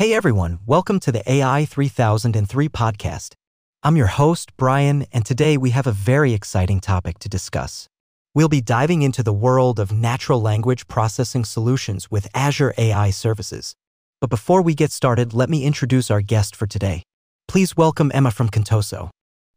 Hey everyone, welcome to the AI 3003 podcast. I'm your host, Brian, and today we have a very exciting topic to discuss. We'll be diving into the world of natural language processing solutions with Azure AI services. But before we get started, let me introduce our guest for today. Please welcome Emma from Contoso.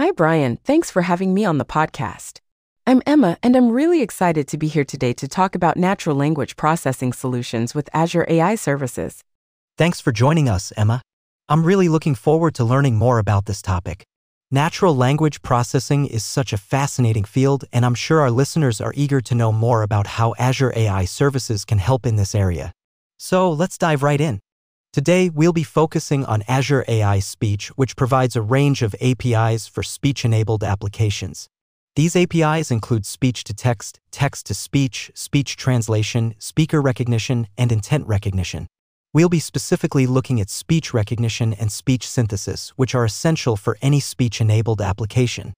Hi, Brian. Thanks for having me on the podcast. I'm Emma, and I'm really excited to be here today to talk about natural language processing solutions with Azure AI services. Thanks for joining us, Emma. I'm really looking forward to learning more about this topic. Natural language processing is such a fascinating field, and I'm sure our listeners are eager to know more about how Azure AI services can help in this area. So let's dive right in. Today, we'll be focusing on Azure AI Speech, which provides a range of APIs for speech enabled applications. These APIs include speech to text, text to speech, speech translation, speaker recognition, and intent recognition. We'll be specifically looking at speech recognition and speech synthesis, which are essential for any speech-enabled application.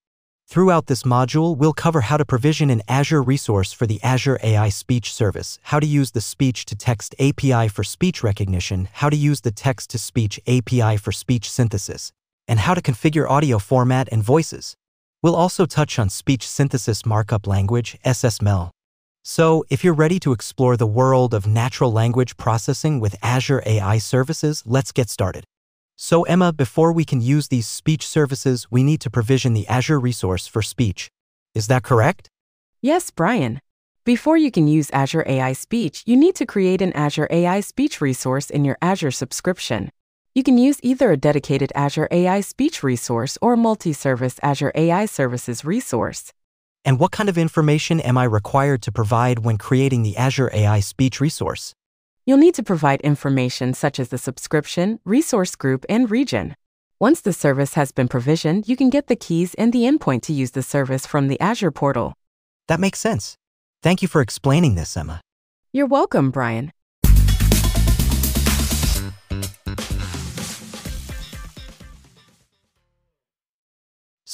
Throughout this module, we'll cover how to provision an Azure resource for the Azure AI Speech Service, how to use the Speech-to-Text API for speech recognition, how to use the Text-to-Speech API for speech synthesis, and how to configure audio format and voices. We'll also touch on Speech Synthesis Markup Language, SSML, so, if you're ready to explore the world of natural language processing with Azure AI services, let's get started. So, Emma, before we can use these speech services, we need to provision the Azure resource for speech. Is that correct? Yes, Brian. Before you can use Azure AI Speech, you need to create an Azure AI Speech resource in your Azure subscription. You can use either a dedicated Azure AI Speech resource or a multi service Azure AI Services resource. And what kind of information am I required to provide when creating the Azure AI speech resource? You'll need to provide information such as the subscription, resource group, and region. Once the service has been provisioned, you can get the keys and the endpoint to use the service from the Azure portal. That makes sense. Thank you for explaining this, Emma. You're welcome, Brian.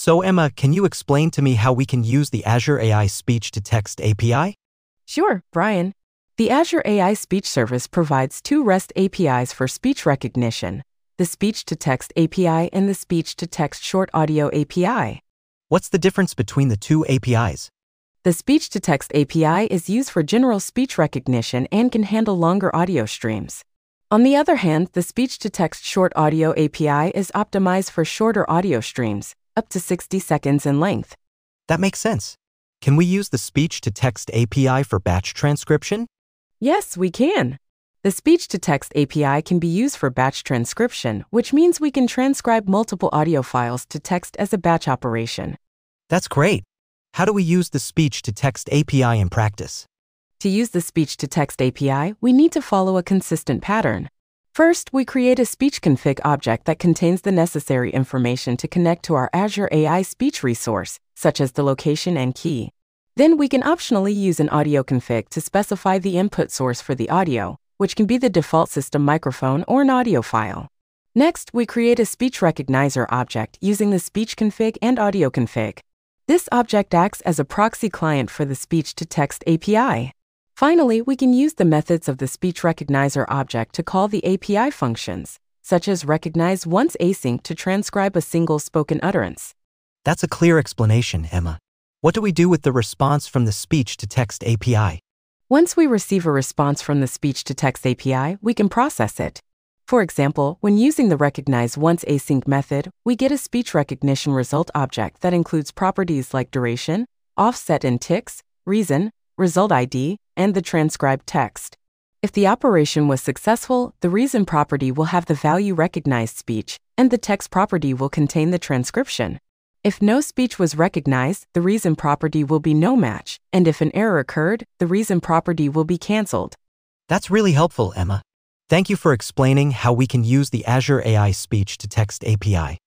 So, Emma, can you explain to me how we can use the Azure AI Speech to Text API? Sure, Brian. The Azure AI Speech Service provides two REST APIs for speech recognition the Speech to Text API and the Speech to Text Short Audio API. What's the difference between the two APIs? The Speech to Text API is used for general speech recognition and can handle longer audio streams. On the other hand, the Speech to Text Short Audio API is optimized for shorter audio streams, up to 60 seconds in length. That makes sense. Can we use the speech to text API for batch transcription? Yes, we can. The speech to text API can be used for batch transcription, which means we can transcribe multiple audio files to text as a batch operation. That's great. How do we use the speech to text API in practice? To use the speech to text API, we need to follow a consistent pattern. First, we create a speech config object that contains the necessary information to connect to our Azure AI speech resource, such as the location and key. Then we can optionally use an audio config to specify the input source for the audio, which can be the default system microphone or an audio file. Next, we create a speech recognizer object using the speech config and audio config. This object acts as a proxy client for the speech to text API. Finally, we can use the methods of the speech recognizer object to call the API functions, such as recognize once async to transcribe a single spoken utterance. That's a clear explanation, Emma. What do we do with the response from the speech to text API? Once we receive a response from the speech to text API, we can process it. For example, when using the recognize once async method, we get a speech recognition result object that includes properties like duration, offset in ticks, reason, result ID, and the transcribed text. If the operation was successful, the reason property will have the value recognized speech, and the text property will contain the transcription. If no speech was recognized, the reason property will be no match, and if an error occurred, the reason property will be cancelled. That's really helpful, Emma. Thank you for explaining how we can use the Azure AI Speech to Text API.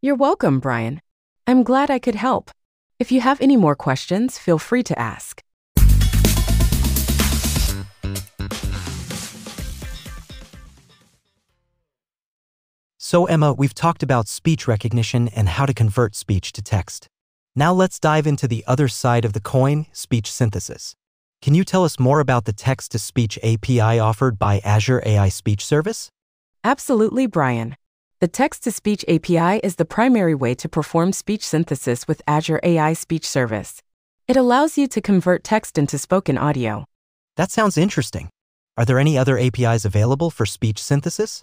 You're welcome, Brian. I'm glad I could help. If you have any more questions, feel free to ask. So, Emma, we've talked about speech recognition and how to convert speech to text. Now let's dive into the other side of the coin, speech synthesis. Can you tell us more about the text to speech API offered by Azure AI Speech Service? Absolutely, Brian. The text to speech API is the primary way to perform speech synthesis with Azure AI Speech Service. It allows you to convert text into spoken audio. That sounds interesting. Are there any other APIs available for speech synthesis?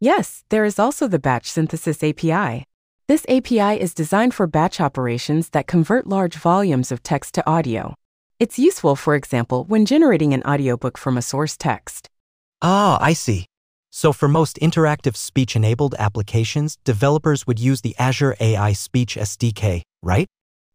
Yes, there is also the Batch Synthesis API. This API is designed for batch operations that convert large volumes of text to audio. It's useful, for example, when generating an audiobook from a source text. Ah, I see. So for most interactive speech-enabled applications, developers would use the Azure AI Speech SDK, right?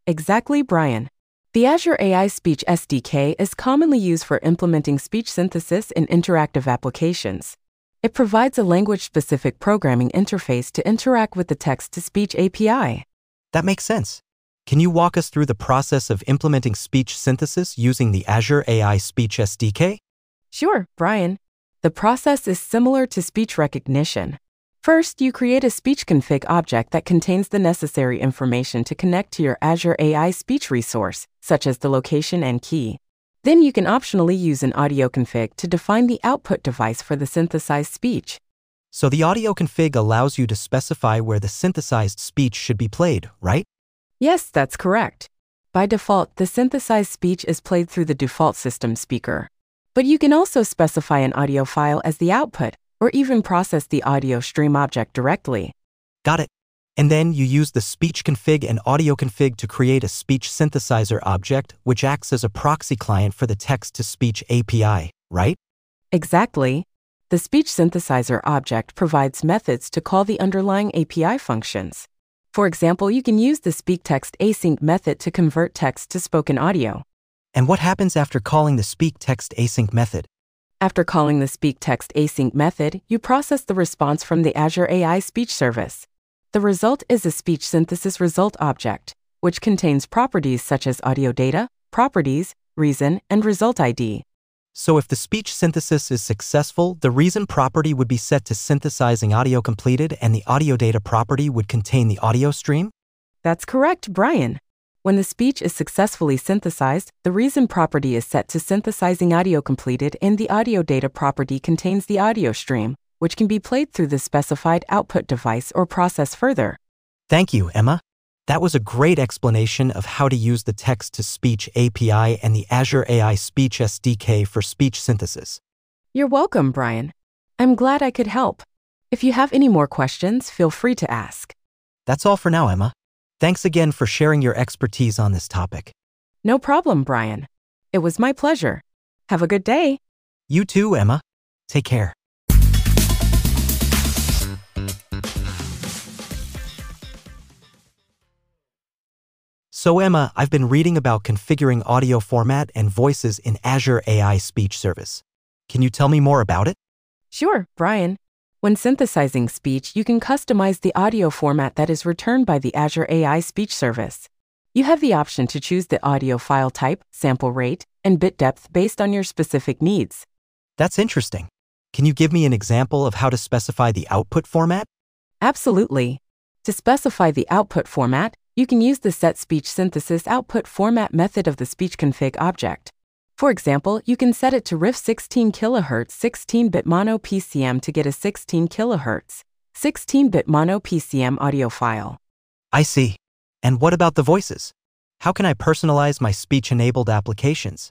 Exactly, Brian. The Azure AI Speech SDK is commonly used for implementing speech synthesis in interactive applications. It provides a language-specific programming interface to interact with the text-to-speech API. That makes sense. Can you walk us through the process of implementing speech synthesis using the Azure AI Speech SDK? Sure, Brian. The process is similar to speech recognition. First, you create a speech config object that contains the necessary information to connect to your Azure AI speech resource, such as the location and key. Then you can optionally use an audio config to define the output device for the synthesized speech. So the audio config allows you to specify where the synthesized speech should be played, right? Yes, that's correct. By default, the synthesized speech is played through the default system speaker. But you can also specify an audio file as the output, or even process the audio stream object directly. Got it. And then you use the speech config and audio config to create a speech synthesizer object, which acts as a proxy client for the text to speech API, right? Exactly. The speech synthesizer object provides methods to call the underlying API functions. For example, you can use the SpeakText async method to convert text to spoken audio. And what happens after calling the SpeakText async method? After calling the SpeakText async method, you process the response from the Azure AI speech service. The result is a speech synthesis result object, which contains properties such as audio data, properties, reason, and result ID. So if the speech synthesis is successful, the reason property would be set to synthesizing audio completed and the audio data property would contain the audio stream? That's correct, Brian. When the speech is successfully synthesized, the reason property is set to synthesizing audio completed and the audio data property contains the audio stream, which can be played through the specified output device or process further. Thank you, Emma. That was a great explanation of how to use the text to speech API and the Azure AI Speech SDK for speech synthesis. You're welcome, Brian. I'm glad I could help. If you have any more questions, feel free to ask. That's all for now, Emma. Thanks again for sharing your expertise on this topic. No problem, Brian. It was my pleasure. Have a good day. You too, Emma. Take care. So, Emma, I've been reading about configuring audio format and voices in Azure AI Speech Service. Can you tell me more about it? Sure, Brian. When synthesizing speech, you can customize the audio format that is returned by the Azure AI Speech Service. You have the option to choose the audio file type, sample rate, and bit depth based on your specific needs. That's interesting. Can you give me an example of how to specify the output format? Absolutely. To specify the output format, you can use the set speech synthesis output format method of the speech config object. For example, you can set it to RIFF 16 kHz 16-bit mono PCM to get a 16 kHz 16-bit mono PCM audio file. I see. And what about the voices? How can I personalize my speech-enabled applications?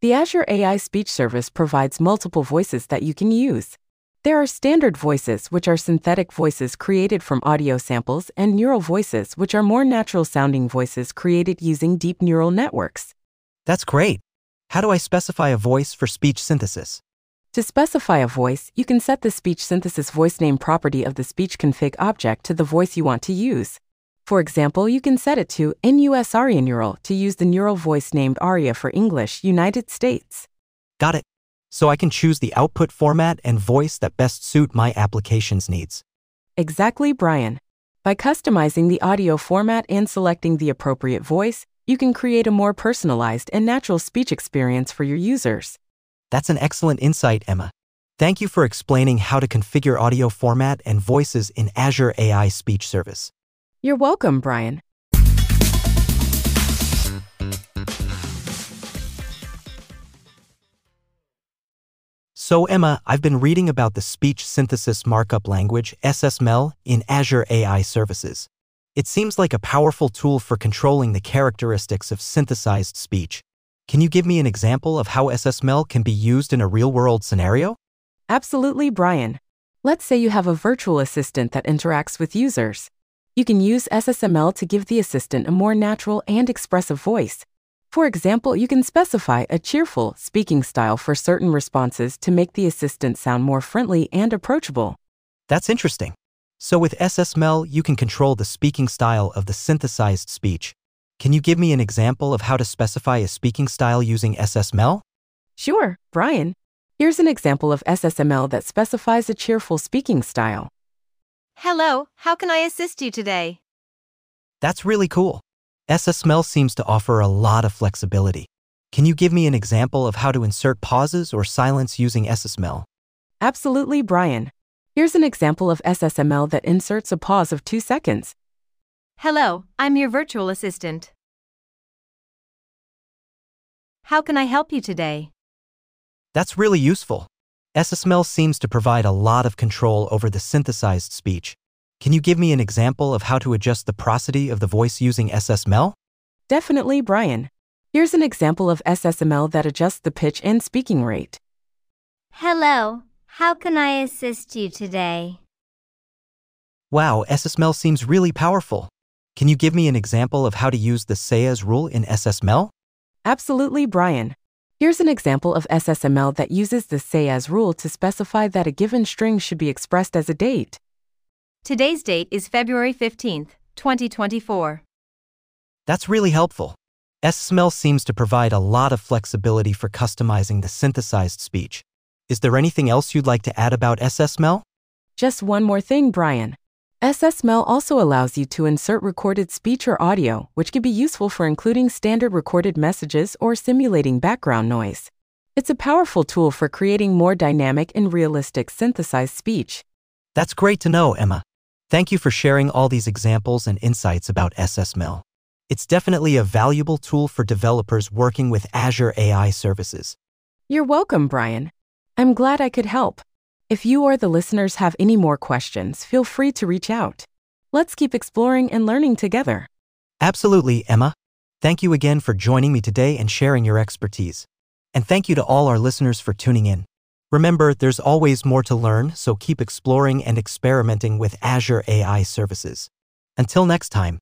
The Azure AI Speech Service provides multiple voices that you can use. There are standard voices, which are synthetic voices created from audio samples, and neural voices, which are more natural sounding voices created using deep neural networks. That's great. How do I specify a voice for speech synthesis? To specify a voice, you can set the speech synthesis voice name property of the speech config object to the voice you want to use. For example, you can set it to en-US ARIA Neural to use the neural voice named ARIA for English, United States. Got it so I can choose the output format and voice that best suit my application's needs. Exactly, Brian. By customizing the audio format and selecting the appropriate voice, you can create a more personalized and natural speech experience for your users. That's an excellent insight, Emma. Thank you for explaining how to configure audio format and voices in Azure AI Speech Service. You're welcome, Brian. So, Emma, I've been reading about the Speech Synthesis Markup Language, SSML, in Azure AI Services. It seems like a powerful tool for controlling the characteristics of synthesized speech. Can you give me an example of how SSML can be used in a real world scenario? Absolutely, Brian. Let's say you have a virtual assistant that interacts with users. You can use SSML to give the assistant a more natural and expressive voice. For example, you can specify a cheerful speaking style for certain responses to make the assistant sound more friendly and approachable. That's interesting. So, with SSML, you can control the speaking style of the synthesized speech. Can you give me an example of how to specify a speaking style using SSML? Sure, Brian. Here's an example of SSML that specifies a cheerful speaking style. Hello, how can I assist you today? That's really cool. SSML seems to offer a lot of flexibility. Can you give me an example of how to insert pauses or silence using SSML? Absolutely, Brian. Here's an example of SSML that inserts a pause of two seconds. Hello, I'm your virtual assistant. How can I help you today? That's really useful. SSML seems to provide a lot of control over the synthesized speech. Can you give me an example of how to adjust the prosody of the voice using SSML? Definitely, Brian. Here's an example of SSML that adjusts the pitch and speaking rate. Hello, how can I assist you today? Wow, SSML seems really powerful. Can you give me an example of how to use the say-as rule in SSML? Absolutely, Brian. Here's an example of SSML that uses the say-as rule to specify that a given string should be expressed as a date. Today's date is February 15th, 2024. That's really helpful. SSML seems to provide a lot of flexibility for customizing the synthesized speech. Is there anything else you'd like to add about SSML? Just one more thing, Brian. SSML also allows you to insert recorded speech or audio, which can be useful for including standard recorded messages or simulating background noise. It's a powerful tool for creating more dynamic and realistic synthesized speech. That's great to know, Emma. Thank you for sharing all these examples and insights about SSML. It's definitely a valuable tool for developers working with Azure AI services. You're welcome, Brian. I'm glad I could help. If you or the listeners have any more questions, feel free to reach out. Let's keep exploring and learning together. Absolutely, Emma. Thank you again for joining me today and sharing your expertise. And thank you to all our listeners for tuning in. Remember, there's always more to learn, so keep exploring and experimenting with Azure AI services. Until next time.